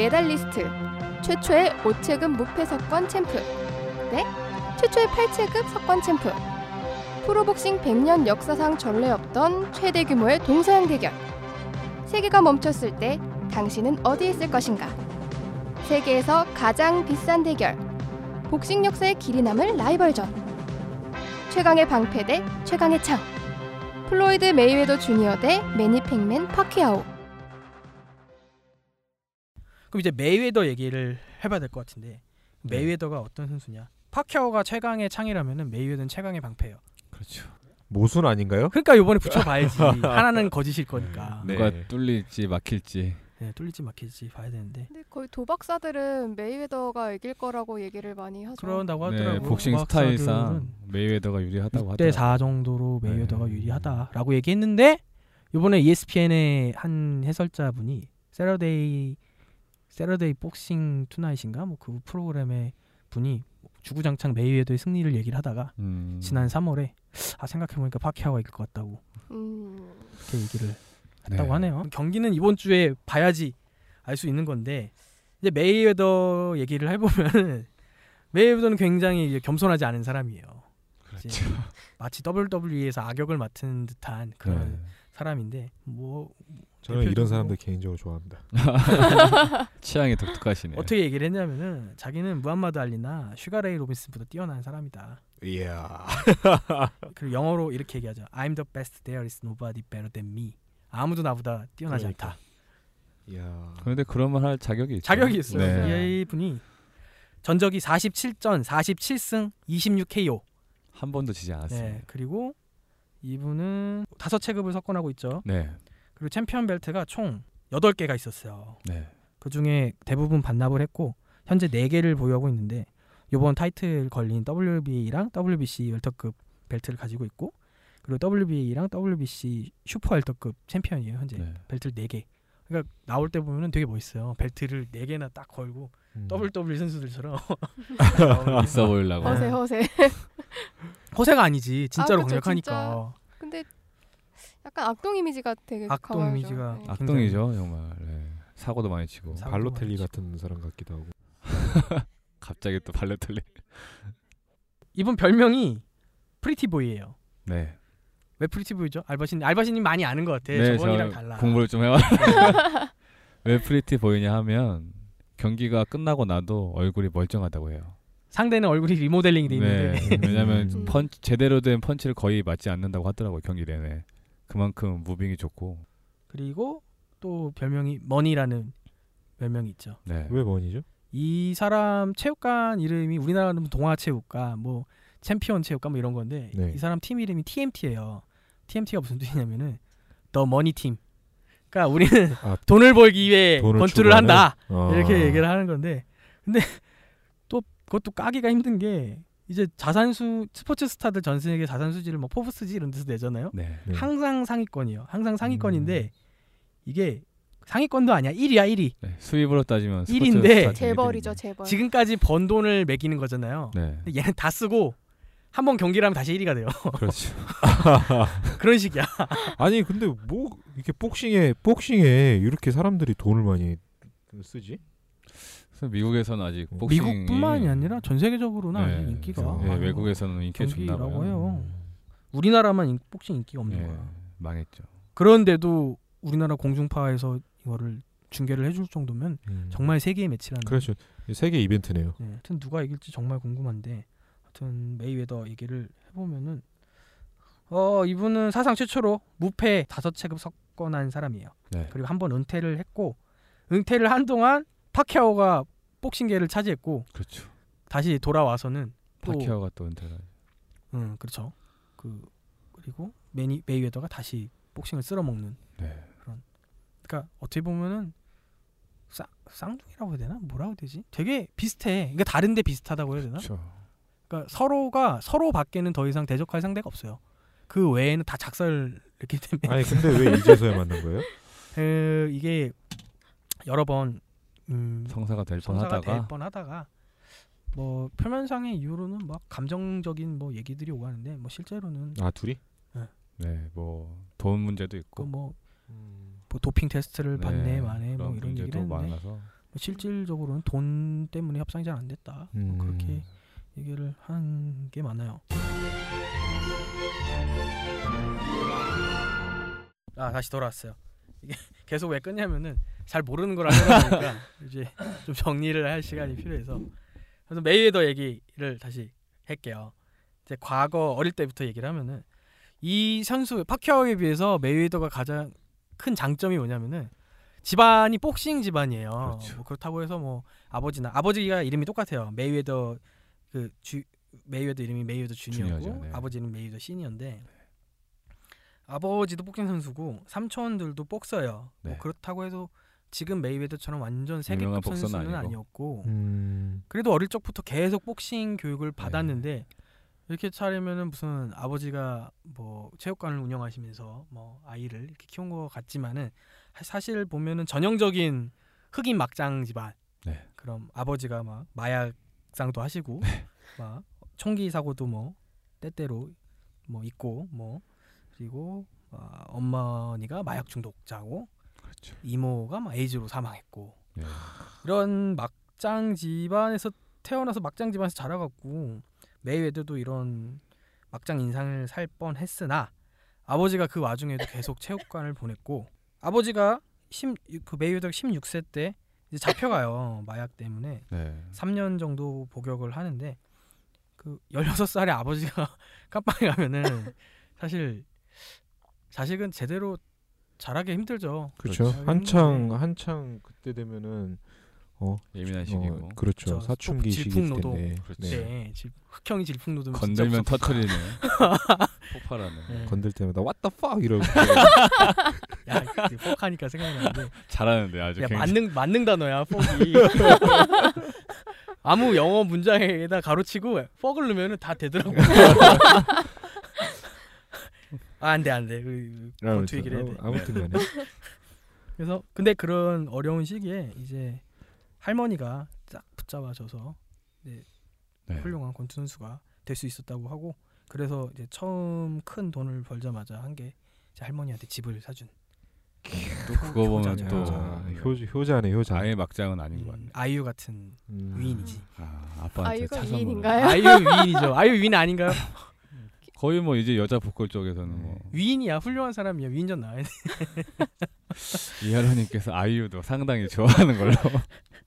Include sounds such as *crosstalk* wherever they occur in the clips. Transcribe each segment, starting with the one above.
메달리스트, 최초의 5체급 무패 석권 챔프, 네? 최초의 8체급 석권 챔프, 프로복싱 100년 역사상 전례 없던 최대 규모의 동서양 대결. 세계가 멈췄을 때 당신은 어디에 있을 것인가? 세계에서 가장 비싼 대결. 복싱 역사에 길이 남을 라이벌전. 최강의 방패 대 최강의 창. 플로이드 메이웨더 주니어 대 매니 팩맨 파키아오. 그럼 이제 메이웨더 얘기를 해봐야 될 것 같은데 메이웨더가 어떤 선수냐? 파키아오가 최강의 창이라면은 메이웨더는 최강의 방패예요. 그렇죠. 모순 아닌가요? 그러니까 이번에 붙여봐야지. *laughs* 하나는 거짓일 거니까. 네. 누가 뚫릴지 막힐지. 네, 뚫릴지 막힐지 봐야 되는데 근데 거의 도박사들은 메이웨더가 이길 거라고 얘기를 많이 하죠. 그런다고 네, 하더라고요. 복싱 도박사들은 스타일상 메이웨더가 유리하다고 6대 하더라고요. 4 정도로 메이웨더가 네. 유리하다라고 얘기했는데 이번에 ESPN의 한 해설자분이 Saturday Saturday Boxing Tonight인가 뭐 그 프로그램의 분이 주구장창 메이웨더의 승리를 얘기를 하다가 음. 지난 3월에 아 생각해 보니까 파키아오가 이길 것 같다고 음, 이렇게 얘기를 네. 했다고 하네요. 경기는 이번 주에 봐야지 알 수 있는 건데 이제 메이웨더 얘기를 해보면 메이웨더는 *laughs* 굉장히 겸손하지 않은 사람이에요. 그렇죠. 마치 WWE에서 악역을 맡은 듯한 그런 네. 사람인데 뭐 저는 이런 사람들 개인적으로 좋아합니다. *laughs* 취향이 독특하시네. 어떻게 얘기를 했냐면은 자기는 무함마드 알리나 슈가레이 로빈슨보다 뛰어난 사람이다. 이야. *laughs* 그리고 영어로 이렇게 얘기하죠. I'm the best. There is nobody better than me. 아무도 나보다 뛰어나지 그러니까. 않다. 이야. 그런데 그런 말 할 자격이 있죠. 자격이 있어요. 네. 이 분이 전적이 47전 47승 26KO. 한 번도 지지 않았어요. 네. 그리고 이분은 다섯 체급을 석권하고 있죠. 네. 그리고 챔피언 벨트가 총 8개가 있었어요. 네. 그 중에 대부분 반납을 했고 현재 4개를 보유하고 있는데 이번 타이틀 걸린 WBA랑 WBC 웰터급 벨트를 가지고 있고 그리고 WBA랑 WBC 슈퍼 웰터급 챔피언이에요 현재 네. 벨트를 4개 그러니까 나올 때 보면은 되게 멋있어요 벨트를 4개나 딱 걸고 음. WWE 선수들처럼 *laughs* 있어 보이려고. 허세 허세. *laughs* 허세가 아니지 진짜로 아, 그쵸, 강력하니까 약간 악동 이미지가 되게 악동 강하죠. 이미지가 네. 악동이죠 정말. 네. 사고도 많이 치고. 사- 발로텔리 같은 사람 같기도 하고. *laughs* 갑자기 또 발로텔리. *laughs* 이분 별명이 pretty boy예요 네. 왜 pretty boy죠? 알바신 알바신님 많이 아는 것 같아 네, 저번이랑 저 달라 공부를 좀 해와. *laughs* 왜 pretty boy냐 하면 경기가 끝나고 나도 얼굴이 멀쩡하다고 해요. 상대는 얼굴이 리모델링이 돼 있는데 네. 왜냐면 음. 펀치 제대로 된 펀치를 거의 맞지 않는다고 하더라고요 경기 내내. 그만큼 moving이 좋고. 그리고 또 별명이 money라는 별명이 있죠. 네. 왜 money죠? 이 사람 체육관 이름이 우리나라는 동아체육관, 뭐 챔피언 체육관 뭐 이런 건데 네. 이 사람 팀 이름이 TMT예요. TMT가 무슨 뜻이냐면은 The Money Team. 그러니까 우리는 *laughs* 아, 돈을 벌기 위해 돈을 권투를 추구하는? 한다. 어. 이렇게 얘기를 하는 건데 근데 또 그것도 까기가 힘든 게 이제 자산순 스포츠 스타들 전 세계 자산 순위를 뭐 포브스지 이런 데서 내잖아요. 네. 네. 항상 상위권이에요. 항상 상위권인데 음. 이게 상위권도 아니야. 1위야 1위. 네. 수입으로 따지면 스포츠 일인데 스타 재벌이죠 중에 재벌. 지금까지 번 돈을 매기는 거잖아요. 네. 근데 얘는 다 쓰고 한 번 경기를 하면 다시 1위가 돼요. *laughs* 그렇죠. 그런 식이야. *laughs* 아니 근데 뭐 이렇게 복싱에 복싱에 이렇게 사람들이 돈을 많이 쓰지? 미국에서는 아직 음. 복싱이 미국뿐만이 아니라 전 세계적으로는 네, 아직 인기가 네, 외국에서는 인기가 좋나 경기라고 봐요. 해요. 우리나라만 인- 복싱 인기가 없는 네, 거야. 망했죠. 그런데도 우리나라 공중파에서 이거를 중계를 해줄 정도면 음. 정말 세계의 매치라는. 그렇죠. 세계 이벤트네요. 네, 하여튼 누가 이길지 정말 궁금한데 하여튼 메이웨더 얘기를 해보면은 어 이분은 사상 최초로 무패 다섯 체급 석권한 사람이에요. 네. 그리고 한 번 은퇴를 했고 은퇴를 한 동안 파키아오가 복싱계를 차지했고 그렇죠. 다시 돌아와서는 또 파키아오가 또 은퇴를. 음 그렇죠. 그 그리고 메니 메이웨더가 다시 복싱을 쓸어먹는. 네. 그러니까 어떻게 보면은 쌍 쌍둥이라고 해야 되나 뭐라고 해야 되지? 되게 비슷해. 그러니까 다른데 비슷하다고 해야 되나? 그렇죠. 그러니까 서로가 서로 밖에는 더 이상 대적할 상대가 없어요. 그 외에는 다 작살냈기 때문에 아니 근데 왜 이제서야 *laughs* 만난 거예요? 그 이게 여러 번 음, 성사가 될 성사가 뻔하다가 될 뻔하다가 뭐 표면상의 이유로는 막 감정적인 뭐 얘기들이 오가는데 뭐 실제로는 아 둘이? 네, 뭐 돈 문제도 그 있고 뭐뭐 도핑 테스트를 네, 받네 마네 뭐뭐 이런 문제도 얘기를 했는데 많아서 뭐 실질적으로는 돈 때문에 협상이 잘 안 됐다. 뭐 음. 그렇게 얘기를 한 게 많아요. 아 다시 돌아왔어요. 이게 *laughs* 계속 왜 끊냐면은 잘 모르는 걸 하려다 *laughs* 보니까 이제 좀 정리를 할 시간이 필요해서 그래서 메이웨더 얘기를 다시 할게요. 이제 과거 어릴 때부터 얘기를 하면은 이 선수 파키아오에 비해서 메이웨더가 가장 큰 장점이 뭐냐면은 집안이 복싱 집안이에요. 그렇죠. 뭐 그렇다고 해서 뭐 아버지나 아버지가 이름이 똑같아요. 메이웨더 그 주, 메이웨더 이름이 메이웨더 주니어고 네. 아버지 이름 메이웨더 시니어인데 아버지도 복싱 선수고 삼촌들도 복서예요. 뭐 네. 그렇다고 해도 지금 메이웨더처럼 완전 세계급 선수는 아니고. 아니었고 음. 그래도 어릴 적부터 계속 복싱 교육을 네. 받았는데 이렇게 차리면은 무슨 아버지가 뭐 체육관을 운영하시면서 뭐 아이를 이렇게 키운 것 같지만은 사실 보면은 전형적인 흑인 막장 집안. 네. 그럼 아버지가 막 마약상도 하시고 막 총기 사고도 뭐 때때로 뭐 있고 뭐 그리고 아, 어머니가 마약 중독자고 그렇죠. 이모가 막 에이즈로 사망했고 네. 이런 막장 집안에서 태어나서 막장 집안에서 자라갖고 메이웨더도 이런 막장 인상을 살 뻔했으나 아버지가 그 와중에도 계속 체육관을 보냈고 아버지가 10, 그 메이웨더가 16세 때 이제 잡혀가요 마약 때문에 네. 3년 정도 복역을 하는데 그 16살에 아버지가 *laughs* 깜빵에 가면은 사실 자식은 제대로 자라기 힘들죠. 그렇죠. 그렇죠. 한창 한창 그때 되면은 어, 예민한 어 시기고 그렇죠. 그렇죠. 사춘기 질풍노도. 텐데. 그렇지. 네. 네, 질- 흑형이 질풍노도 건들면 터트리는 *laughs* 폭발하는 네. 건들 때마다 what the fuck 이러고 *laughs* 야, 그 폭하니까 생각나는데 잘하는데 아주 야 만능 만능 단어야 폭이 *laughs* 아무 영어 문장에다 가로치고 퍽을 넣으면 다 되더라고. 아, 안 돼, 안 돼. 그, 그, 권투 얘기를 해야 돼. 아무튼 간에 *laughs* 그래서 근데 그런 어려운 시기에 이제 할머니가 쫙 붙잡아줘서 네. 훌륭한 권투 선수가 될 수 있었다고 하고 그래서 이제 처음 큰 돈을 벌자마자 한 게 할머니한테 집을 사준 또 그거 보면 효자죠, 또 효자. 아, 효 효자네 효자. 아예 막장은 아닌 것 같네. 음, 아이유 같은 음. 위인이지. 아, 아빠한테 아이유가 차선으로. 위인인가요? 아이유 위인이죠. 아이유 위인 아닌가요? *laughs* 거의 뭐 이제 여자 보컬 쪽에서는 뭐 위인이야 훌륭한 사람이야 위인전 나와야 돼. *laughs* 이하로님께서 아이유도 상당히 좋아하는 걸로.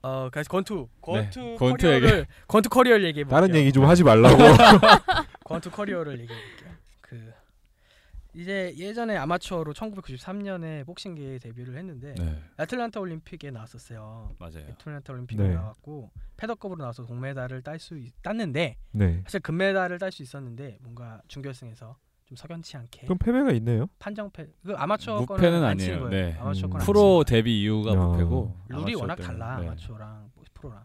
어, 그래서 권투 권투 네, 권투 커리어를 권투 커리어를 얘기해 볼게요. 다른 얘기 좀 하지 말라고. *laughs* 권투 커리어를 얘기해 볼게요. 그 이제 예전에 아마추어로 1993년에 복싱계에 데뷔를 했는데 네, 애틀란타 올림픽에 나왔었어요. 맞아요. 애틀란타 올림픽에 네. 나왔고 페더급으로 나와서 동메달을 딸 수 땄는데 네. 사실 금메달을 딸 수 있었는데 뭔가 준결승에서 좀 석연치 않게 그럼 패배가 있네요. 판정패 그 아마추어 무패는 거는 아니에요. 거예요. 네. 아마추어 음. 프로. 데뷔 이후가 야. 무패고 룰이 워낙 달라 네. 아마추어랑 뭐 프로랑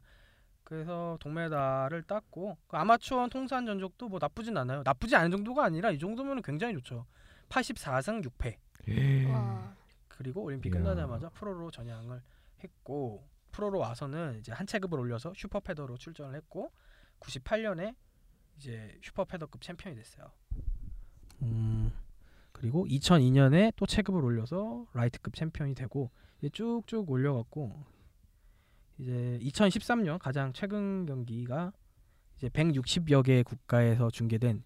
그래서 동메달을 땄고 그 아마추어 통산 전적도 뭐 나쁘진 않아요 나쁘지 않은 정도가 아니라 이 정도면 굉장히 좋죠 84승 6패 와. 그리고 올림픽 이야. 끝나자마자 프로로 전향을 했고 프로로 와서는 이제 한 체급을 올려서 슈퍼 페더로 출전을 했고 98년에 이제 슈퍼 페더급 챔피언이 됐어요. 음 그리고 2002년에 또 체급을 올려서 라이트급 챔피언이 되고 이제 쭉쭉 올려갖고 이제 2013년 가장 최근 경기가 이제 160여 개 국가에서 중계된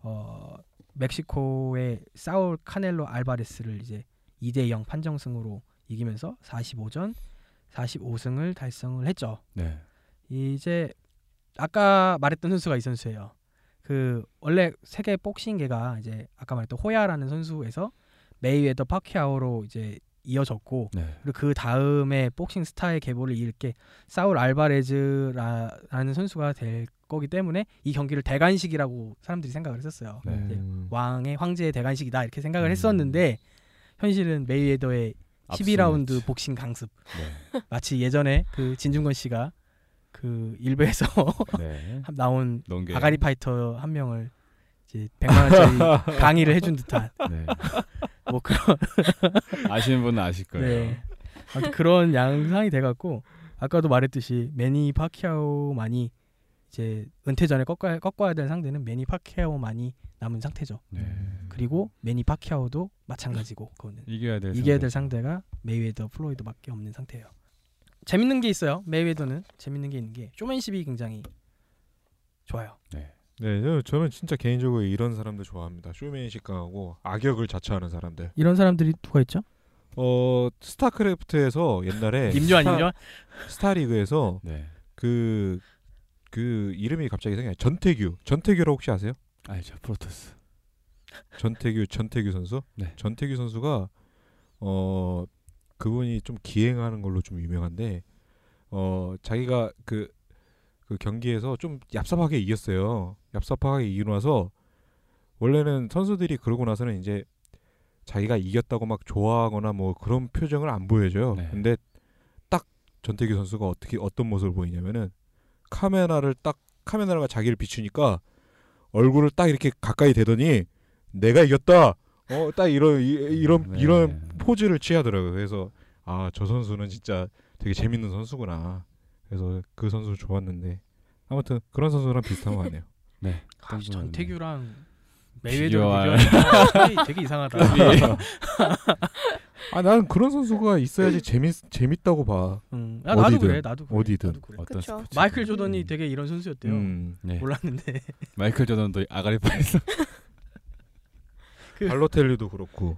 어 멕시코의 사울 카넬로 알바레스를 이제 2대 0 판정승으로 이기면서 45전 45승을 달성을 했죠. 네. 이제 아까 말했던 선수가 이 선수예요. 그 원래 세계 복싱계가 이제 아까 말했던 호야라는 선수에서 메이웨더 파키아오로 이제 이어졌고 네. 그리고 그 다음에 복싱 스타의 계보를 이을 게 사울 알바레즈라는 선수가 될 거기 때문에 이 경기를 대관식이라고 사람들이 생각을 했었어요. 네. 음. 왕의 황제의 대관식이다 이렇게 생각을 음. 했었는데 현실은 메이웨더의 12라운드 복싱 강습 네. *laughs* 마치 예전에 그 진중권 씨가 그 일베에서 네. *laughs* 나온 농계. 아가리 파이터 한 명을 이제 100만 원짜리 *laughs* 강의를 해준 듯한 네. 뭐 그런 아시는 분은 아실 거예요. 네. 그런 양상이 돼갖고 아까도 말했듯이 매니 파키아오만이 이제 은퇴 전에 꺾어야, 꺾어야 될 상대는 매니 파키아오만이 남은 상태죠. 네. 그리고 매니 파키아오도 마찬가지고 *laughs* 그거는 이겨야 될 이겨야 상대. 될 상대가 메이웨더 플로이드밖에 없는 상태예요. 재밌는 게 있어요. 메이웨더는 재밌는 게 있는 게 쇼맨십이 굉장히 좋아요. 네. 네, 저- 저는 진짜 개인적으로 이런 사람들 좋아합니다. 쇼맨십 강하고 악역을 자처하는 사람들. 이런 사람들이 누가 있죠? 어 스타크래프트에서 옛날에 *laughs* 임요한 스타- 임요한 스타리그에서 네. 그, 그 이름이 갑자기 생각이 나요. 전태규. 전태규라고 혹시 아세요? 알죠. 프로토스. 전태규 전태규 선수? 네. 전태규 선수가 어 그분이 좀 기행하는 걸로 좀 유명한데 어 자기가 그, 그 경기에서 좀 얍삽하게 이겼어요. 얍삽하게 이기고 나서 원래는 선수들이 그러고 나서는 이제 자기가 이겼다고 막 좋아하거나 뭐 그런 표정을 안 보여줘요. 네. 근데 딱 전태규 선수가 어떻게 어떤 모습을 보이냐면은 카메라를 딱 카메라가 자기를 비추니까 얼굴을 딱 이렇게 가까이 대더니 내가 이겼다. 어, 딱 이런 이, 이런 네. 이런 포즈를 취하더라고요. 그래서 아, 저 선수는 진짜 되게 재밌는 선수구나. 그래서 그 선수 좋았는데 아무튼 그런 선수랑 비슷한 것 같네요. 네. 아, 전태규랑 메이웨더 비교할- *laughs* 되게 이상하다. *laughs* 아, 나는 그런 선수가 있어야지 재밌 재밌다고 봐. 음, 아, 나도 어디든, 그래. 나도 그래. 어디든. 나도 그래. 어떤. 스포츠? 마이클 조던이 되게 이런 선수였대요. 음. 네. 몰랐는데 마이클 조던도 아가리 파이터 *laughs* 그- 발로텔리도 그렇고.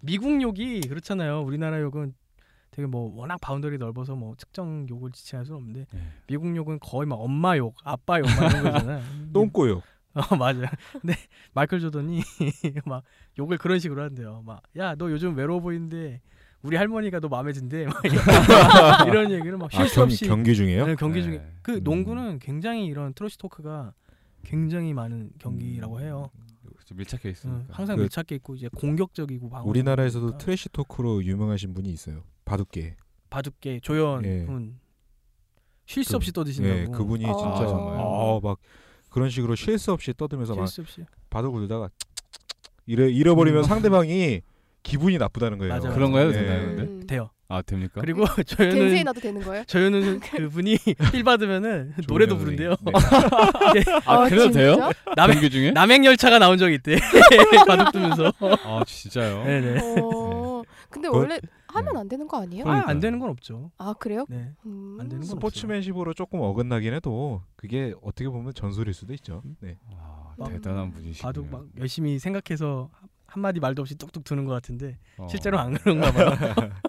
미국 욕이 그렇잖아요. 우리나라 욕은 되게 뭐 워낙 boundary 넓어서 뭐 특정 욕을 지칭할 수는 없는데 네. 미국 욕은 거의 막 엄마 욕, 아빠 욕 막 이런 거잖아요. 똥꼬요. 어 *laughs* 맞아요. 근데 마이클 조던이 *laughs* 막 욕을 그런 식으로 한대요. 막 야 너 요즘 외로워 보이는데 우리 할머니가 너 마음에 든대. *laughs* 막 이런, 이런 얘기를 막쉴 아, 수 없이 경기 중에요? 네, 경기 네. 중에 그 음. 농구는 굉장히 이런 trash talk가 굉장히 많은 경기라고 해요. 좀 밀착해 응, 있으니까. 항상 그- 밀착해 있고 이제 공격적이고 방어. 우리나라에서도 trash talk로 유명하신 분이 있어요. 바둑계. 바둑계 조연 예. 분 쉴수 그- 없이 떠드신다고. 네, 그분이 아, 진짜 정말요? 어, 막 그런 식으로 쉴수 없이 떠들면서 막 없이. 바둑을 두다가 이래 잃어버리면 음. 상대방이 기분이 나쁘다는 거예요. 맞아요. 그런 거 해도 네. 되나요, 근데? 음. 돼요. 아 됩니까? 그리고 *laughs* 겐세이 조연은 나도 되는 거예요? 조연은 *laughs* 그분이 필 받으면은 *laughs* 노래도. 부른대요. 네. 아, 그래도 돼요? 남행 중에? 남행 열차가 나온 적이 있대. 바둑 두면서. 아 진짜요? 네네. 어, 근데 그거- 원래 하면 안 되는 거 아니에요? 아, 안 되는 건 없죠. 아 그래요? 네. 음. 안 되는 건 스포츠맨십으로 조금 어긋나긴 해도 그게 어떻게 보면 전술일 수도 있죠. 네. 와, 막 대단한 분이시네요. 바둑 막 열심히 생각해서 한 마디 말도 없이 뚝뚝 두는 것 같은데 어. 실제로 안 그런가 봐요. *laughs*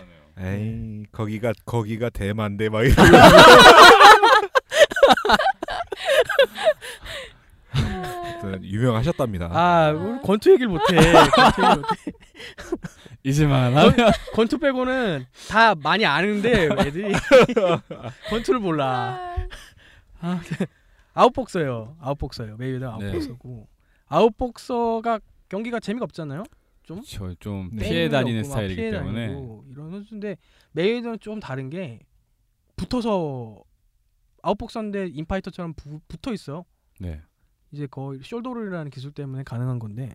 *laughs* 에이 거기가 거기가 대만대 막 이런. *laughs* 유명하셨답니다. 아, 우리 권투 얘기를 못해. 권투 얘기를 못해. 이제만 하면 권투 빼고는 다 많이 아는데 애들이 *laughs* 권투를 몰라. 아, 아, 아웃복서예요. 아웃복서예요. 메이웨더 네. 아웃복서고 아웃복서가 경기가 재미가 없잖아요. 저좀 네. 피해 다니는 스타일이기 피해 때문에 이런 선수인데 메이웨더는 좀 다른 게 붙어서 아웃복서인데 인파이터처럼 부, 붙어 있어. 네. 이제 거의 shoulder roll이라는 기술 때문에 가능한 건데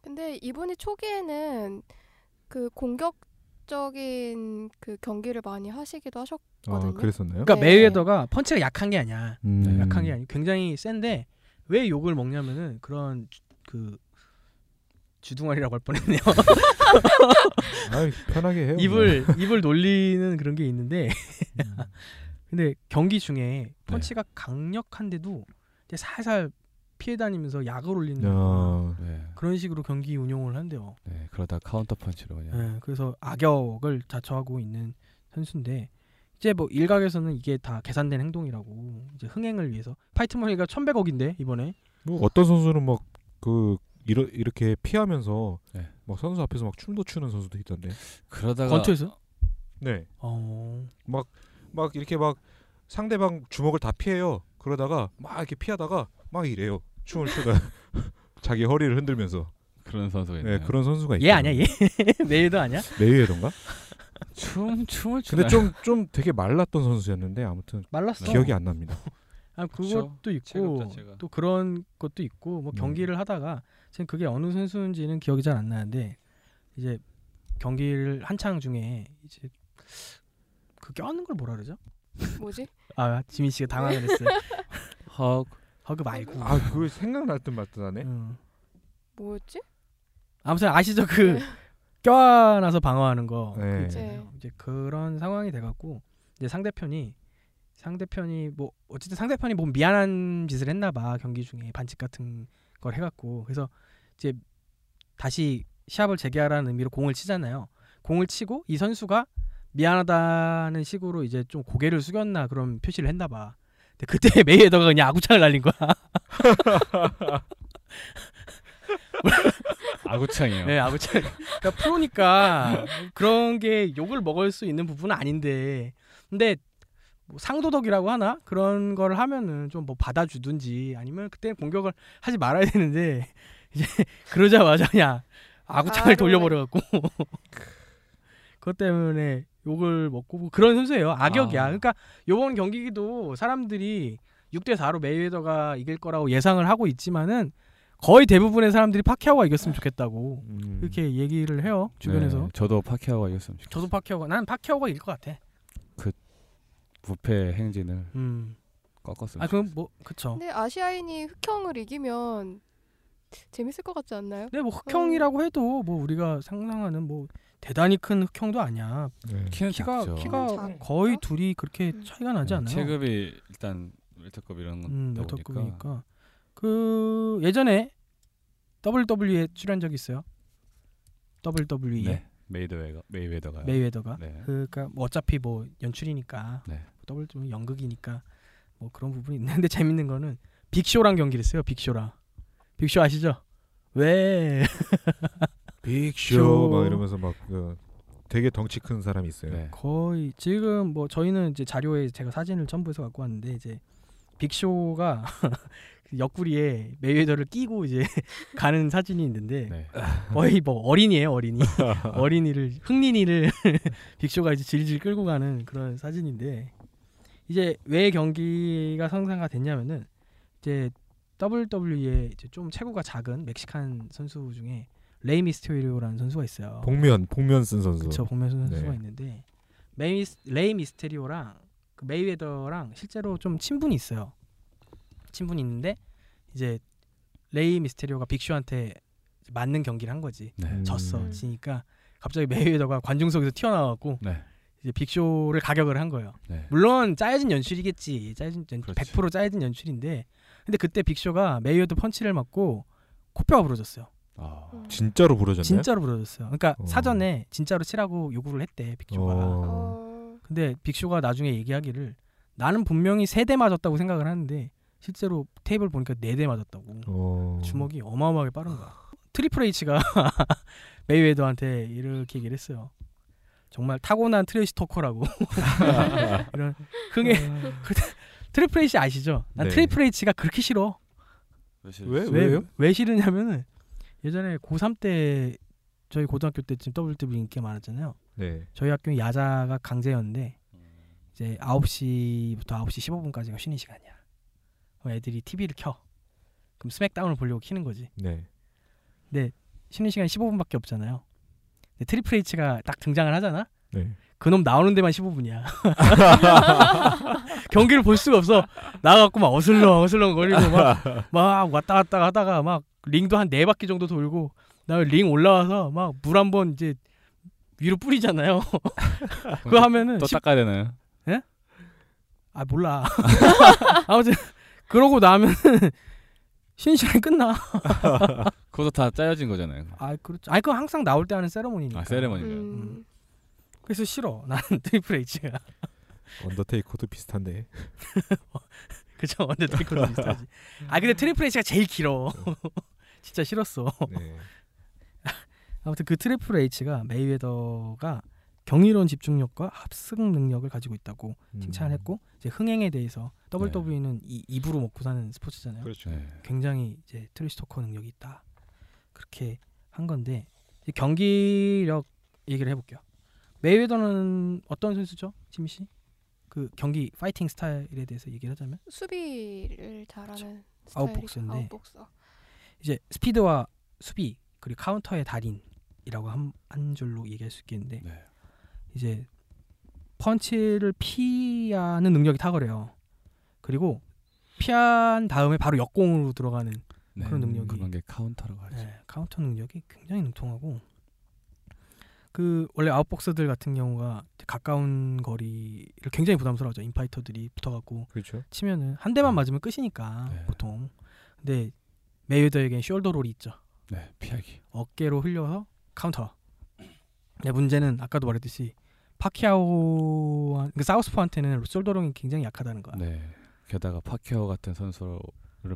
근데 이분이 초기에는 그 공격적인 그 경기를 많이 하시기도 하셨거든요. 아 그랬었나요? 그러니까 네. 메이웨더가 펀치가 약한 게 아니야. 음. 약한 게 아니 굉장히 센데 왜 욕을 먹냐면은 그런 주- 그 주둥아리라고 할 뻔했네요. *laughs* 아이, 편하게 해요. 입을 입을 놀리는 그런 게 있는데 음. *laughs* 근데 경기 중에 펀치가 강력한데도 이제 살살 피해 다니면서 약을 올리는 야, 네. 그런 식으로 경기 운용을 한대요. 네. 그러다 카운터 펀치로 그냥. 네, 그래서 악역을 자처하고 있는 선수인데 이제 뭐 일각에서는 이게 다 계산된 행동이라고 이제 흥행을 위해서 파이트 머니가 1,100억인데 이번에 뭐 어떤 선수는 막 그 이러, 이렇게 피하면서 네. 막 선수 앞에서 막 춤도 추는 선수도 있던데. 그러다가 권투에서 네. 어막 이렇게 막 상대방 주먹을 다 피해요. 그러다가 막 이렇게 피하다가 막 이래요. 춤을 추다 *laughs* 자기 허리를 흔들면서. 그런 선수가 네, 있나요? 그런 선수가 있어요. 얘 아니야 얘 *laughs* 메이더 아니야? 메이웨더인가? 춤 춤을 추나 근데 좀 좀 되게 말랐던 선수였는데 아무튼 말랐어. 기억이 안 납니다. 아. 그것도 있고 자체가. 또 그런 것도 있고 뭐 음. 경기를 하다가 지금 그게 어느 선수인지는 기억이 잘 안 나는데 이제 경기를 한창 중에 이제 그 껴안는 걸 뭐라 그러죠? 뭐지? 아 지민 씨가 당황을 했어요. *laughs* 헉 허그 말고. 아 그거 생각날 듯 말듯 하네. 음. 뭐였지? 아무튼 아시죠 그 *laughs* 껴안아서 방어하는 거 네. 그. 네. 이제 그런 상황이 돼갖고 이제 상대편이 상대편이 뭐 어쨌든 상대편이 뭐 미안한 짓을 했나봐 경기 중에 반칙 같은 걸 해갖고 그래서 이제 다시 시합을 재개하라는 의미로 공을 치잖아요. 공을 치고 이 선수가 미안하다는 식으로 이제 좀 고개를 숙였나 그런 표시를 했나봐. 근데 그때 *laughs* 메이웨더가 그냥 아구창을 날린 거야. *laughs* 아구창이요. 네, 아구창. 그러니까 프로니까 그런 게 욕을 먹을 수 있는 부분은 아닌데, 근데 뭐 상도덕이라고 하나 그런 걸 하면은 좀 뭐 받아주든지 아니면 그때 공격을 하지 말아야 되는데 *laughs* 이제 그러자마자 그냥 아구창을 바로 돌려버려갖고 그것 때문에 욕을 먹고 뭐 그런 선수예요. 악역이야. 아. 그러니까 요번 경기도 사람들이 6대 4로 메이웨더가 이길 거라고 예상을 하고 있지만은 거의 대부분의 사람들이 파키아오가 이겼으면 좋겠다고 음. 그렇게 얘기를 해요 주변에서. 네, 저도 파키아오가 이겼으면 좋겠어요. 저도 파키아오가 난 파키아오가 이길 것 같아. 부패 행진을 음. 꺾었으면 아 그럼 뭐 그쵸. 근데 아시아인이 흑형을 이기면 재밌을 것 같지 않나요? 근데 뭐 흑형이라고 해도 뭐 우리가 상상하는 뭐 대단히 큰 흑형도 아니야. 네. 키가 작죠. 키가 작죠? 거의 둘이 그렇게 음. 차이가 나지 네, 않아요. 체급이 일단 웰터급 이런 건 음, 웰터급이니까 그 예전에 WWE에 출연 적이 있어요. WWE에 네. 메이웨더 메이웨더가 메이웨더가. 네. 그러니까 뭐 어차피 뭐 연출이니까 네. WWE 연극이니까 뭐 그런 부분이 있는데 *laughs* 재밌는 거는 빅쇼랑 경기를 했어요. 빅쇼랑. 빅쇼 아시죠? 왜? *laughs* 빅쇼 쇼. 막 이러면서 막 그, 되게 덩치 큰 사람이 있어요. 네. 거의 지금 뭐 저희는 이제 자료에 제가 사진을 첨부해서 갖고 왔는데 이제 빅쇼가 *laughs* 그 옆구리에 메이웨더를 끼고 이제 *laughs* 가는 사진이 있는데 네. 거의 뭐 어린이에요 어린이 *laughs* 어린이를 흑린이를 빅쇼가 이제 질질 끌고 가는 그런 사진인데 이제 왜 경기가 성사가 됐냐면은 이제 WWE에 이제 좀 체구가 작은 멕시칸 선수 중에 레이 미스테리오라는 선수가 있어요. 복면 복면 쓴 선수. 그쵸 복면 선수가 네. 있는데 메이 레이 미스테리오랑 그 메이웨더랑 실제로 좀 친분이 있어요. 친분이 있는데 이제 레이 미스테리오가 빅쇼한테 맞는 경기를 한 거지. 네. 음. 졌어. 지니까 갑자기 메이웨더가 관중석에서 튀어나와갖고 네. 이제 빅쇼를 가격을 한 거예요. 네. 물론 짜여진 연출이겠지. 짜여진 연, 그렇지. 100% 짜여진 연출인데 근데 그때 빅쇼가 메이웨더 펀치를 맞고 코뼈가 부러졌어요. 아. 음. 진짜로 부러졌나요? 진짜로 부러졌어요. 그러니까 어. 사전에 진짜로 치라고 요구를 했대 빅쇼가. 어. 어, 근데 빅쇼가 나중에 얘기하기를 나는 분명히 세 대 맞았다고 생각을 하는데 실제로 테이프 보니까 네 대 맞았다고. 어. 주먹이 어마어마하게 빠른 거야. 트리플 H가 *laughs* 메이웨더한테 이렇게 얘기를 했어요. 정말 타고난 trash talker라고 *laughs* 이런 흥의 트리플 H 아시죠? 난 네. 트리플 H가 그렇게 싫어. 왜? 왜, 왜요? 왜 싫으냐면은 예전에 고3 때 저희 고등학교 때쯤 WW 인기가 많았잖아요. 네. 저희 학교는 야자가 강제였는데 이제 9시부터 9시 15분까지가 쉬는 시간이야. 그럼 애들이 TV를 켜. 그럼 스맥다운을 보려고 키는 거지. 네. 근데 쉬는 시간 15분밖에 없잖아요. 근데 트리플 H가 딱 등장을 하잖아. 네. 그놈 나오는 데만 15분이야. *laughs* 경기를 볼 수가 없어. 나가갖고 막 어슬렁 어슬렁 거리고 막, 막 왔다 갔다 하다가 막 링도 한 네 바퀴 정도 돌고 나링 올라와서 막 물 한 번 이제 위로 뿌리잖아요. *laughs* 그거 하면은 또10 닦아야 되나요? 아 몰라. *laughs* 아무튼 그러고 나면 쉬는 시간이 끝나. *laughs* 그것도 다 짜여진 거잖아요. 아 그렇죠. 아니 그건 항상 나올 때 하는 세레모니니까. 아 세레머니. 음. 그래서 싫어. 나는 트리플 H가. 언더테이커도 비슷한데. 그죠? 언더테이커도 비슷하지. 아 근데 트리플 H가 제일 길어. 진짜 싫었어. 네. *laughs* 아무튼 그 트리플 H가 메이웨더가 경이로운 집중력과 학습 능력을 가지고 있다고 음. 칭찬을 했고 이제 흥행에 대해서 WWE는 이 입으로 먹고 사는 스포츠잖아요. 그렇죠. 네. 굉장히 이제 trash talker 능력이 있다. 그렇게 한 건데 이제 경기력 얘기를 해볼게요. 메이웨더는 어떤 선수죠, 지미 씨? 그 경기 파이팅 스타일에 대해서 얘기를 하자면 수비를 잘하는 아웃복서인데. 스타일이- 아웃복서. 이제 스피드와 수비 그리고 카운터의 달인이라고 한, 한 줄로 얘기할 수 있겠는데 네. 이제 펀치를 피하는 능력이 탁월해요. 그리고 피한 다음에 바로 역공으로 들어가는 네, 그런 능력이- 그런 게 카운터라고 하죠. 네, 카운터 능력이 굉장히 능통하고 그 원래 아웃복서들 같은 경우가 가까운 거리를 굉장히 부담스러워하죠. 인파이터들이 붙어갖고 그렇죠. 치면은 한 대만 맞으면 끝이니까 네. 보통. 근데 메이웨더에겐 shoulder roll이 있죠. 네, 피하기. 어깨로 흘려서 카운터. 네, 문제는 아까도 말했듯이 파퀴아오 그 사우스포한테는 shoulder roll이 굉장히 약하다는 거야. 네. 게다가 파퀴아오 같은 선수를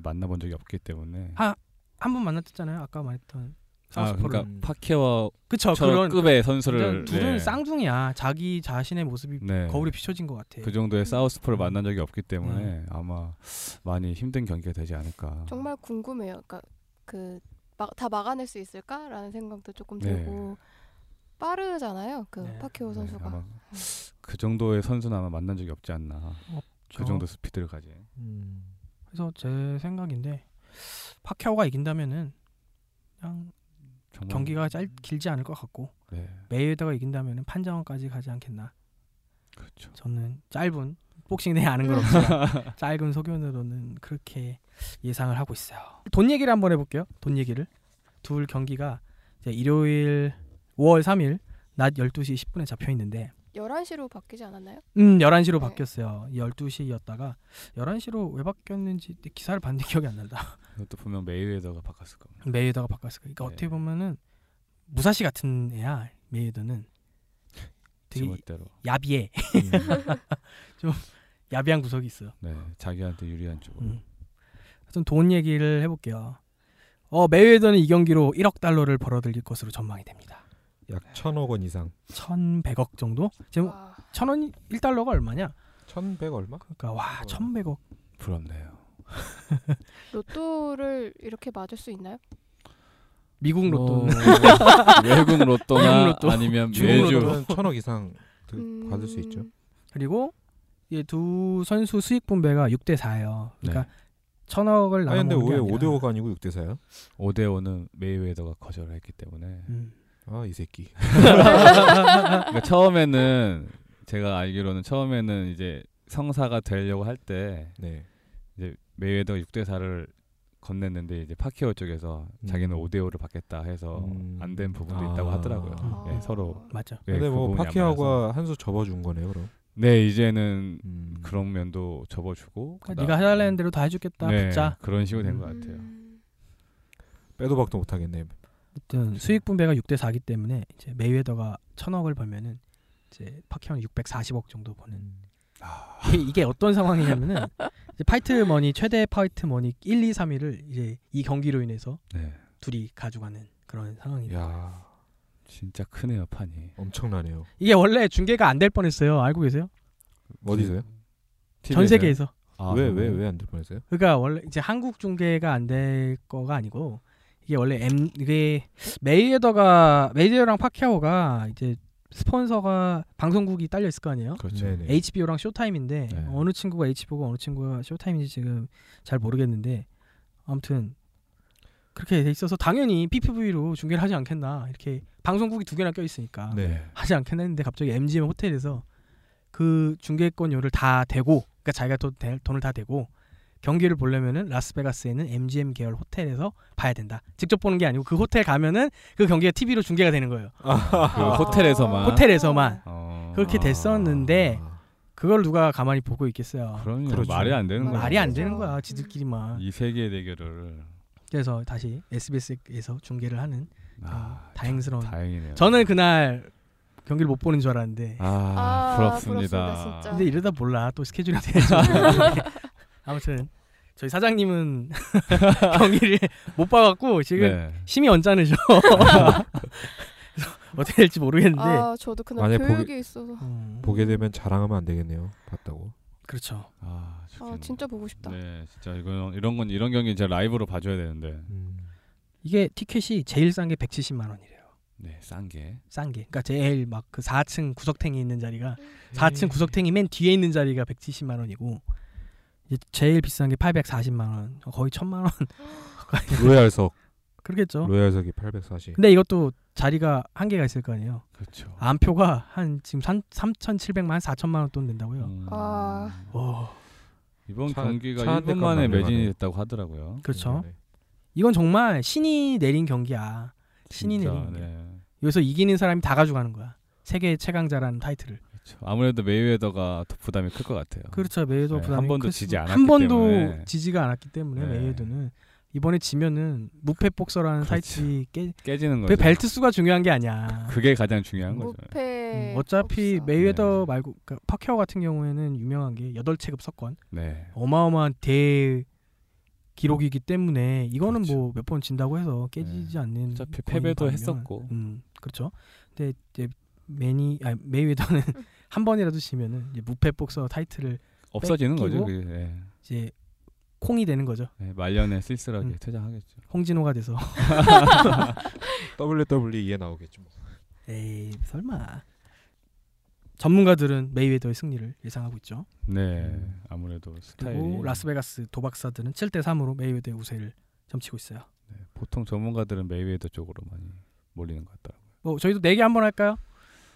만나본 적이 없기 때문에 하- 한번 만났잖아요. 아까 말했던 아, 사우스포를. 그러니까 파퀴아오 그쵸 그런 급의 선수를 둘은 네. 쌍둥이야. 자기 자신의 모습이 네. 거울에 비춰진 것 같아. 그 정도의 사우스포를 음. 만난 적이 없기 때문에 네. 아마 많이 힘든 경기가 되지 않을까. 정말 궁금해요. 그러니까 그 다 막아낼 수 있을까라는 생각도 조금 네. 들고 빠르잖아요. 그 네. 파키오 네, 선수가. 아마 그 정도의 선수는 아마 만난 적이 없지 않나. 그 저- 정도 스피드를 가진. 음. 그래서 제 생각인데 파키아오가 이긴다면은 그냥 경기가 짧 길지 않을 것 같고 네, 메이웨더가 이긴다면은 판정까지 가지 않겠나. 그렇죠. 저는 짧은 복싱 내 아는 건 없지만 *laughs* 짧은 소견으로는 그렇게 예상을 하고 있어요. 돈 얘기를 한번 해볼게요. 돈 얘기를 둘 경기가 이제 일요일 5월 3일 낮 12시 10분에 잡혀 있는데 11시로 바뀌지 않았나요? 음 11시로 네. 바뀌었어요. 12시였다가 11시로 왜 바뀌었는지 기사를 봤는데 *laughs* 기억이 안 난다. 그것도 분명 메이웨더가 바꿨을 겁니다. 메이웨더가 바꿨을 거예요. 그러니까 네. 어떻게 보면은 무사시 같은 애야. 메이웨더는 되게. 야비해. 음. *laughs* 야비한 구석이 있어요. 네, 자기한테 유리한 쪽으로. 음. 하여튼 돈 얘기를 해볼게요. 어 메이웨더는 이 경기로 1억 달러를 벌어들일 것으로 전망이 됩니다. 약 천억 원 이상. 1,100억 정도? 지금 와, 1,000원 1달러가 얼마냐? 천백 얼마? 그러니까 와 어. 1,100억. 부럽네요. 로또를 이렇게 맞을 수 있나요? 미국 로또. 어, *laughs* 외국 로또나 로또. 아니면 중국 로또는 천억 이상 드- 음, 받을 수 있죠. 그리고 이 두 선수 수익 분배가 6대 4예요. 그러니까 천억을 아니 근데 나눠 왜 먹는 게 5대 아니라 5가 아니고 6대 4야? 5대 5는 메이웨더가 거절을 했기 때문에 음. 아 이 새끼. *laughs* 그러니까 처음에는 제가 알기로는 처음에는 이제 성사가 되려고 할 때 네. 이제 메이웨더가 6대 4를 건넸는데 이제 파키아오 쪽에서 음. 자기는 5대 5를 받겠다 해서 음. 안된 부분도 아. 있다고 하더라고요. 아. 예, 서로. 맞죠. 예, 근데 그 뭐. 파키아오가 한 수 접어준 거네요, 그럼. 네 이제는 음. 그런 면도 접어주고 그러니까 네가 해달라는 대로 다 해주겠다. 네, 붙자. 그런 식으로 된 음. 것 같아요. 음, 빼도 박도 못 하겠네. 어쨌든 수익 분배가 6대 4기 때문에 이제 메이웨더가 천억을 벌면은 이제 파키아오는 640억 정도 버는. 음. 이게, 이게 어떤 상황이냐면은 이제 fight money 최대 fight money 1, 2, 3위를 이제 이 경기로 인해서 네, 둘이 가져가는 그런 상황이에요. 야 진짜 크네요 판이. 엄청나네요. 이게 원래 중계가 안 될 뻔했어요. 알고 계세요? 어디서요? 전 세계에서. 아, 왜 정말요? 왜왜 안될 뻔했어요? 그러니까 원래 이제 한국 중계가 안 될 거가 아니고 이게 원래 M 이게 메이웨더가 메이웨더랑 파키아오가 이제 스폰서가 방송국이 딸려 있을 거 아니에요? 그렇죠. 네네. HBO랑 쇼타임인데 네. 어느 친구가 HBO고 어느 친구가 쇼타임인지 지금 잘 모르겠는데 아무튼 그렇게 돼 있어서 당연히 PPV로 중계를 하지 않겠나 이렇게 방송국이 두 개나 껴 있으니까 네. 하지 않겠나 했는데 갑자기 MGM 호텔에서 그 중계권료를 다 대고 그러니까 자기가 또 대- 돈을 다 대고 경기를 보려면은 라스베가스에 있는 MGM 계열 호텔에서 봐야 된다. 직접 보는 게 아니고 그 호텔 가면은 그 경기가 TV로 중계가 되는 거예요. 그 호텔에서만. 호텔에서만 어, 그렇게 됐었는데 그걸 누가 가만히 보고 있겠어요. 그럼요. 그렇죠. 말이 안 되는 거죠. 말이 안 되는. 거야 지들끼리만. 이 세계의 대결을 그래서 다시 SBS에서 중계를 하는 아, 다행스러운. 다행이네요. 저는 그날 경기를 못 보는 줄 알았는데 아, 아, 부럽습니다. 부럽습니다, 진짜. 근데 이러다 몰라 또 스케줄이 돼야지. *laughs* *laughs* 아무튼 저희 사장님은 *laughs* 경기를 못 봐갖고 지금 네. 심이 언짢으셔. 어떻게 될지 모르겠는데. 아 저도 그날 만약에 교육이 보기- 있어서 음, 보게 되면 자랑하면 안 되겠네요. 봤다고. 그렇죠. 아, 아. 진짜 보고 싶다. 네, 진짜 이건 이런 건 이런 경기 진짜 라이브로 봐줘야 되는데. 음. 이게 티켓이 제일 싼 게 170만 원이래요. 네, 싼 게. 싼 게. 그러니까 제일 막 그 4층 구석탱이 있는 자리가 음. 4층 구석탱이 맨 뒤에 있는 자리가 170만 원이고 이 제 제일 비싼 게 840만 원. 거의 1000만 원. *gasps* 로얄석. 그렇겠죠. 로얄석이 840. 근데 이것도 자리가 한계가 있을 거 아니에요. 그렇죠. 암표가 한 지금 3 3,700만 원, 4천만 원 돈 된다고요. 음, 아. 와. 이번 차- 경기가 차한 1분 대값 만에. 매진이 됐다고 하더라고요. 그렇죠. 네. 이건 정말 신이 내린 경기야. 신이 진짜, 내린 경기야. 네. 여기서 이기는 사람이 다 가져가는 거야. 세계 최강자라는 타이틀을. 그렇죠. 아무래도 메이웨더가 더 부담이 클 것 같아요. 그렇죠. 메이웨더 네, 부담이 한 번도 클 지지 않았기 한 번도 때문에. 지지가 않았기 때문에 네. 메이웨더는 이번에 지면은 무패 복서라는 그렇죠. 타이틀이 깨. 깨지는 그 거죠. 벨트 수가 중요한 게 아니야. 그게 가장 중요한 거죠. 무패 음, 어차피 없어. 메이웨더 네. 말고 그 파키아오 같은 경우에는 유명한 게 8체급 석권. 네. 어마어마한 대 기록이기 때문에 이거는 그렇죠. 뭐몇 번 진다고 해서 깨지지 네. 않는 어차피 패배도 했었고. 음 그렇죠 근데 이제 매니 아 메이웨더는 *laughs* 한 번이라도 지면은 이제 무패 복서 타이틀을 없어지는 거죠. 그게. 네. 이제 콩이 되는 거죠 네, 말년에 *laughs* 쓸쓸하게 음. 퇴장하겠죠. 홍진호가 돼서 *laughs* WWE에 나오겠죠. 뭐. 에이 설마 전문가들은 메이웨더의 승리를 예상하고 있죠 네. 아무래도 스타일이 그리고 라스베가스 도박사들은 7대 3으로 메이웨더의 우세를 점치고 있어요 네, 보통 전문가들은 메이웨더 쪽으로 많이 몰리는 것 같더라고요. 뭐 저희도 내기 한번 할까요?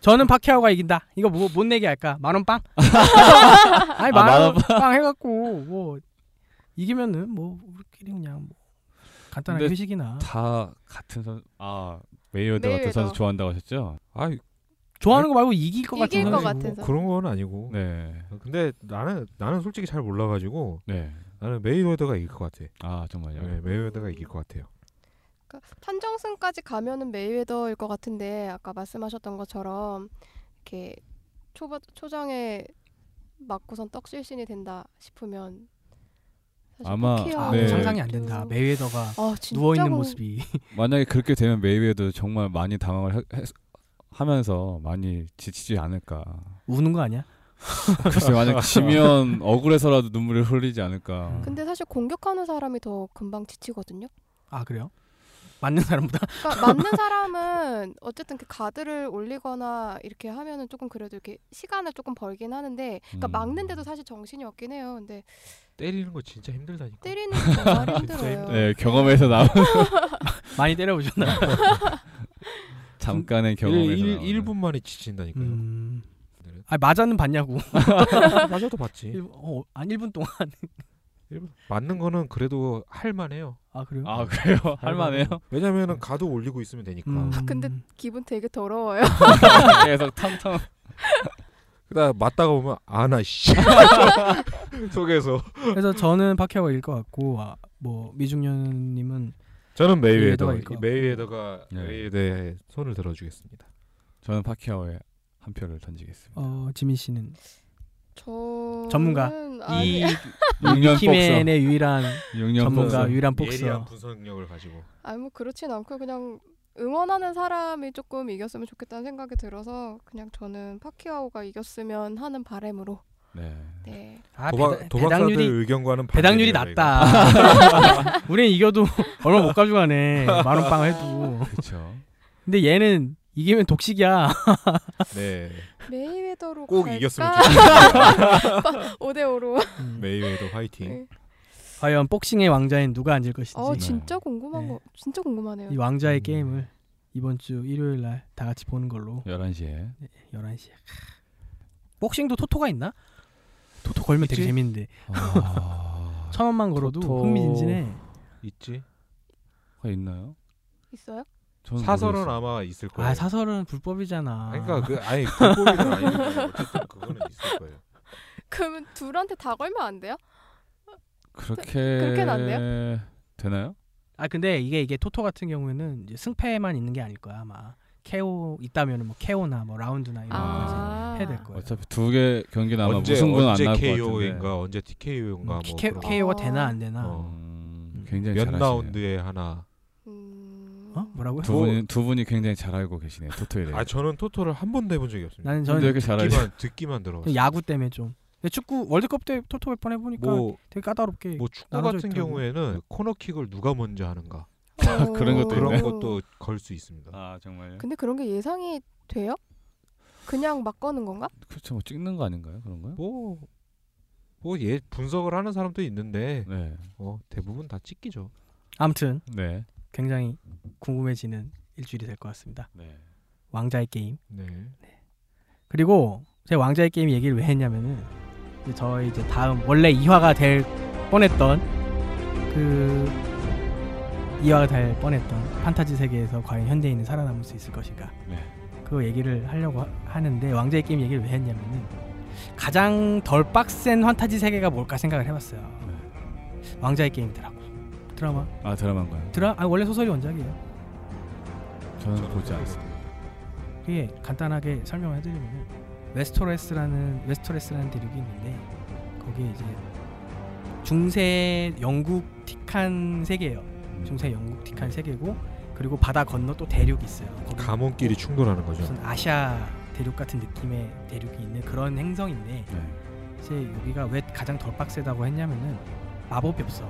저는 파키아오가 이긴다. 이거 뭐, 뭔 내기 할까? 만원 빵? *laughs* 아니 아, 만원 빵 해갖고 뭐 이기면은 뭐 우리끼리 그냥 뭐 근데 회식이나 다 같은 선, 아 메이웨더 같은 메이웨더. 선수 좋아한다고 하셨죠? 아 좋아하는 거 말고 이길 것 같은 이길 것 선수. 같아서. 뭐 그런 건 아니고. 네, 근데 나는 나는 솔직히 잘 몰라가지고 네. 나는 메이웨더가 이길 것 같아. 아 정말요. 네, 메이웨더가 이길 것 같아요. 그러니까 판정승까지 가면은 메이웨더일 것 같은데 아까 말씀하셨던 것처럼 이렇게 초 초장에 맞고선 떡실신이 된다 싶으면 아마- 네. 상상이 안 된다. 메이웨더가 아, 누워 있는 공- 모습이 *laughs* 만약에 그렇게 되면 메이웨더 정말 많이 당황을 해, 해- 하면서 많이 지치지 않을까. 우는 거 아니야? *laughs* 글쎄 만약 지면 억울해서라도 눈물을 흘리지 않을까. 근데 사실 공격하는 사람이 더 금방 지치거든요. 아 그래요? 맞는 사람보다 그러니까 맞는 사람은 어쨌든 그 가드를 올리거나 이렇게 하면은 조금 그래도 이렇게 시간을 조금 벌긴 하는데 그러니까 음. 막는데도 사실 정신이 없긴 해요. 근데 때리는 거 진짜 힘들다니까. 때리는 게 정말 힘들어요. 네 경험에서 나온 *laughs* 많이 때려보셨나? *laughs* 잠깐의 경험에서 1, 나오는. 1, 분 만에 지친다니까요. 음. 아 맞아는 봤냐고. *laughs* 맞아도 봤지. 1분, 어, 안 1분 동안. 1분. 맞는 거는 그래도 할만해요. 아 그래요? 아 그래요? *laughs* 할만해요? 왜냐면은 가도 올리고 있으면 되니까. 음. 근데 기분 되게 더러워요. *laughs* *laughs* 계속 텅텅. 그다 맞다가 보면 아나 씨. 속에서 그래서 저는 이길 것 같고 아, 뭐 미중년님은 저는 메이웨더. 메이웨더가 네. 메이웨더에 손을 들어주겠습니다. 저는 파키아오에 한 표를 던지겠습니다. 어 지민 씨는 저 전문가. 아니, 이 위키맨의 유일한 6년 전문가 복서. 유일한 예리한 복서. 분석력을 가지고 아니 뭐 그렇진 않고 그냥 응원하는 사람이 조금 이겼으면 좋겠다는 생각이 들어서 그냥 저는 파키아오가 이겼으면 하는 바람으로 네. 네. 아, 도박 도박사들 배당률이 의견과는 배당률이 낮다. *laughs* 우리는 이겨도 얼마 못 가져가네. *laughs* 만원 빵 해도. 그렇죠. 근데 얘는 이기면 독식이야. *laughs* 네. 메이웨더로 꼭 갈까? 이겼으면 *laughs* 좋겠어요. 5대 5로. 메이웨더 화이팅. 네. 과연 복싱의 왕좌에 누가 앉을 것인지. 어 진짜 궁금한 네. 거 진짜 궁금하네요. 이 왕좌의 음. 게임을 이번 주 일요일 날 다 같이 보는 걸로 11시에. 11시에. 복싱도 토토가 있나? 토토 걸면 되게 있지? 재밌는데 아... *laughs* 천 원만 걸어도 토토. 흥미진진해. 있지. 가 있나요? 있어요? 저는 사설은 모르겠어요. 아마 있을 거예요. 아 사설은 불법이잖아. 그러니까 그 아니 불법이든 아니든 어쨌든 그거는 있을 거예요. 그러면 둘한테 다 걸면 안 돼요? 그렇게 그렇게는 안 돼요? 되나요? 아 근데 이게 이게 토토 같은 경우에는 이제 승패만 있는 게 아닐 거야 아마. KO 있다면은 뭐 KO나 뭐 라운드나 이런 거까지 아. 해야 될 거예요. 어차피 두개 아마 언제 무승부는 안 언제 나올 것 같은데. KO인가 언제 TKO인가 뭐 그런 거. KO가 되나 안 되나? 어. 음, 굉장히 몇 잘하시네요. 라운드에 하나. 음... 어? 뭐라고요? 두 분이 두 분이 굉장히 잘 알고 계시네요. 토토에 대해. 아 저는 토토를 한 번도 해본 적이 없습니다. 나는 근데 저는 이렇게 잘하시. 듣기만 듣기만 들어. 야구 때문에 좀. 근데 축구 월드컵 때 토토 몇 번 해보니까 뭐, 되게 까다롭게. 뭐 축구 나눠져 같은 있더라고. 경우에는 코너킥을 누가 먼저 하는가 *laughs* 그런 것도 그런 있네. 것도 걸 수 있습니다. 아 정말요? 근데 그런 게 예상이 돼요? 그냥 막 거는 건가? 그렇죠. 뭐 찍는 거 아닌가요? 그런 거요? 뭐 뭐 예 분석을 하는 사람도 있는데 네. 어, 대부분 다 찍기죠. 아무튼 네. 굉장히 궁금해지는 일주일이 될 것 같습니다. 네. 왕자의 게임. 네. 그리고 제가 왕자의 게임 얘기를 왜 했냐면은 이제 저희 이제 다음 원래 2화가 될 뻔했던 그 2화가 될 뻔했던 판타지 세계에서 과연 현대인은 살아남을 수 있을 것인가 네. 그 얘기를 하려고 하- 하는데 왕좌의 게임 얘기를 왜 했냐면은 가장 덜 빡센 판타지 세계가 뭘까 생각을 해봤어요. 왕좌의 게임이더라고. 드라마 아 드라마인가요? 드라 아 원래 소설이 원작이에요. 저는 보지 않았습니다. 그게 간단하게 설명을 해드리면 웨스테로스라는 웨스테로스라는 대륙이 있는데 거기에 이제 중세 영국 틱한 세계예요. 음. 중세 영국 틱한 세계고 그리고 바다 건너 또 대륙이 있어요. 가문끼리 충돌하는 거죠. 무슨 아시아 대륙 같은 느낌의 대륙이 있는 그런 행성인데 네. 이제 여기가 왜 가장 덜 빡세다고 했냐면은 마법이 없어.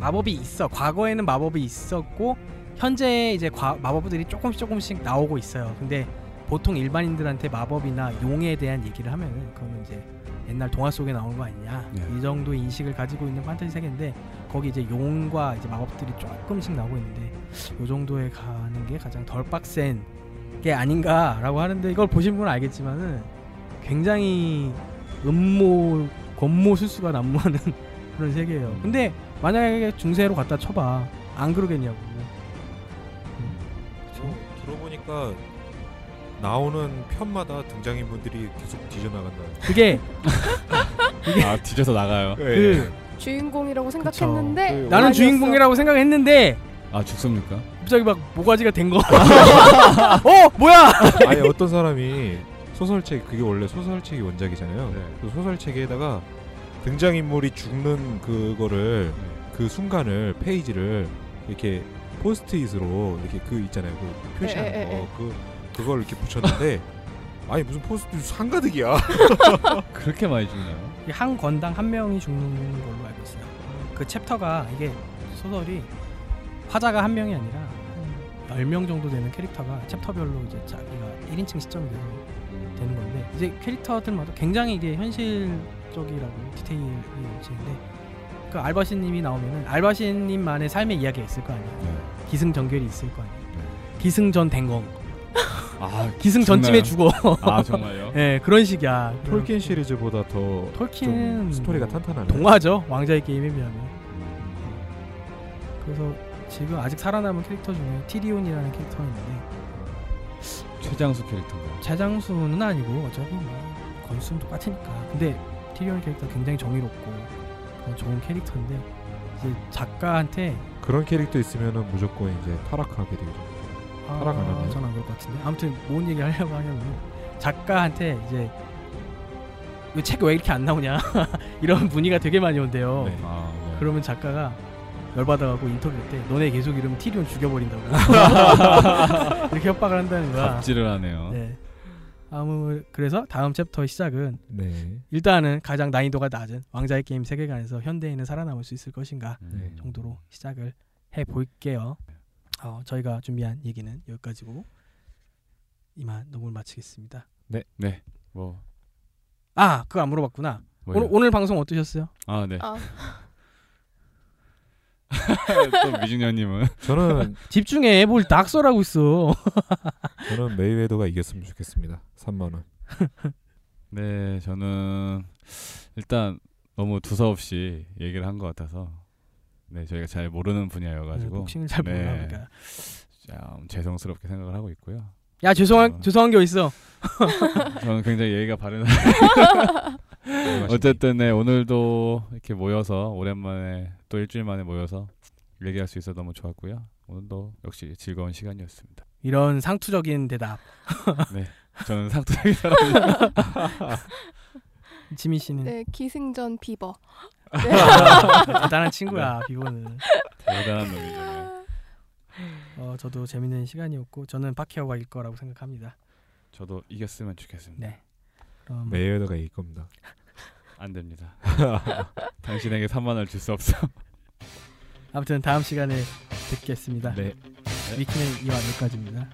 마법이 있어. 과거에는 마법이 있었고 현재 이제 과, 마법들이 조금씩 조금씩 나오고 있어요. 근데 보통 일반인들한테 마법이나 용에 대한 얘기를 하면은 그거는 이제 옛날 동화 속에 나오는 거 아니냐 네. 이 정도의 인식을 가지고 있는 판타지 세계인데 거기 이제 용과 이제 마법들이 조금씩 나오고 있는데 요 정도에 가는 게 가장 덜 빡센 게 아닌가라고 하는데 이걸 보신 분은 알겠지만은 굉장히 음모 권모 술수가 난무하는 그런 세계예요. 근데 만약에 중세로 갖다 쳐봐 안 그러겠냐고. 음, 그쵸? 들어보니까 나오는 편마다 등장인물들이 계속 뒤져나간다. 그게 *laughs* 아 뒤져서 나가요. 그 주인공이라고 생각했는데 그 나는 아니었어. 주인공이라고 생각했는데 아 죽습니까? 갑자기 막 모가지가 된 거. *laughs* 어 뭐야? 아니 어떤 사람이 소설책 그게 원래 소설책이 원작이잖아요. 네. 그 소설책에다가 등장인물이 죽는 그거를 그 순간을 페이지를 이렇게 포스트잇으로 이렇게 그 있잖아요. 그 표시하는 에, 에, 에, 거. 그 그걸 이렇게 붙였는데 *laughs* 아니 무슨 포스트잇 한가득이야. *laughs* 그렇게 많이 죽나요? 한 권당 한 명이 죽는 걸로 알고 있어요. 그 챕터가 이게 소설이 화자가 한 명이 아니라 한 10명 정도 되는 캐릭터가 챕터별로 이제 자기가 1인칭 시점이 되는, 되는 건데 이제 캐릭터들마다 굉장히 이게 현실적이라고 디테일이 넘치는데 그 알바신님이 나오면은 알바신님만의 삶의 이야기가 있을 거 아니에요. 네. 기승전결이 있을 거 아니에요. 기승전 댕검, 아 *laughs* 기승전쯤에? 죽어. 아 정말요? 예, *laughs* 그런 식이야. 톨킨 시리즈보다 더 톨킨은 좀 스토리가 탄탄하네. 동화죠. 왕자의 게임에 비하면. 음. 그래서 지금 아직 살아남은 캐릭터 중에 티리온이라는 캐릭터가 있는데 최장수 캐릭터인가요? 최장수는 아니고 어차피 뭐 건수는 똑같으니까 근데 티리온 캐릭터 굉장히 정의롭고 그런 좋은 캐릭터인데 이제 작가한테 그런 캐릭터 있으면은 무조건 이제 타락하게 되죠. 살아가나요? 전안 그럴 것 같은데 아무튼 뭔 얘기 하려고 하냐면 작가한테 이제 왜책왜 이렇게 안 나오냐 *laughs* 이런 문의가 되게 많이 온대요 네. 아 네. 그러면 작가가 열받아가고 인터뷰 때 너네 계속 이러면 티리온 죽여버린다고 *laughs* *laughs* 이렇게 협박을 한다는 거야. 갑질을 하네요. 네. 아무 그래서 다음 챕터의 시작은 네. 일단은 가장 난이도가 낮은 왕자의 게임 세계관에서 현대인은 살아남을 수 있을 것인가 음. 정도로 시작을 해 볼게요. 어, 저희가 준비한 얘기는 여기까지고 이만 녹음을 마치겠습니다. 네. 뭐아 그거 안 물어봤구나. 뭐요? 오늘 오늘 방송 어떠셨어요? 아 네. 아, *laughs* 또 미중년님은 저는 *laughs* 집중해 뭘 낙서라고 있어. *laughs* 저는 메이웨더가 이겼으면 좋겠습니다. 3만 원. 네 저는 일단 너무 두서없이 얘기를 한 것 같아서 네 저희가 잘 모르는 분야여가지고 복싱을 잘 몰라. 네. 그러니까. 좀 죄송스럽게 생각을 하고 있고요. 야 죄송한 어. 죄송한 게 어딨어. 저는 굉장히 예의가 바른 어쨌든 네 오늘도 이렇게 모여서 오랜만에 또 일주일 만에 모여서 얘기할 수 있어서 너무 좋았고요. 오늘도 역시 즐거운 시간이었습니다. 이런 상투적인 대답. *laughs* 저는 상투적인 사람입니다. *laughs* 지민 씨는 네 기승전 비버. *laughs* 대단한 친구야 비버는. 대단한 놈이죠. 네. 어 저도 재밌는 시간이었고 저는 파퀴아오가 이길 거라고 생각합니다. 저도 이겼으면 좋겠습니다. 네. 그럼 메이웨더가 이길 겁니다. *laughs* 안 됩니다. *laughs* 당신에게 3만 원을 줄 수 없어. 아무튼 다음 시간에 뵙겠습니다. 네. 위키는 이와 여기까지입니다.